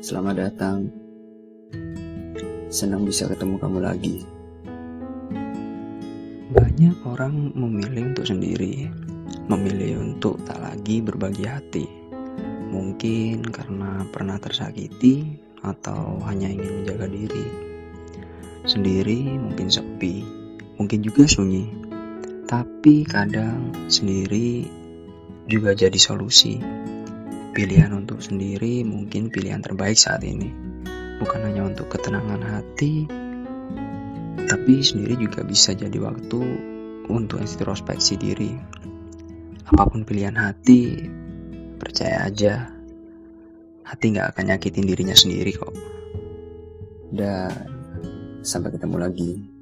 Selamat datang. Senang bisa ketemu kamu lagi. Banyak orang memilih untuk sendiri, memilih untuk tak lagi berbagi hati. Mungkin karena pernah tersakiti atau hanya ingin menjaga diri. Sendiri mungkin sepi, mungkin juga sunyi. Tapi kadang sendiri juga jadi solusi. Pilihan untuk sendiri mungkin pilihan terbaik saat ini. Bukan hanya untuk ketenangan hati, tapi sendiri juga bisa jadi waktu untuk introspeksi diri. Apa pun pilihan hati, percaya aja, hati nggak akan nyakitin dirinya sendiri kok. Dan sampai ketemu lagi.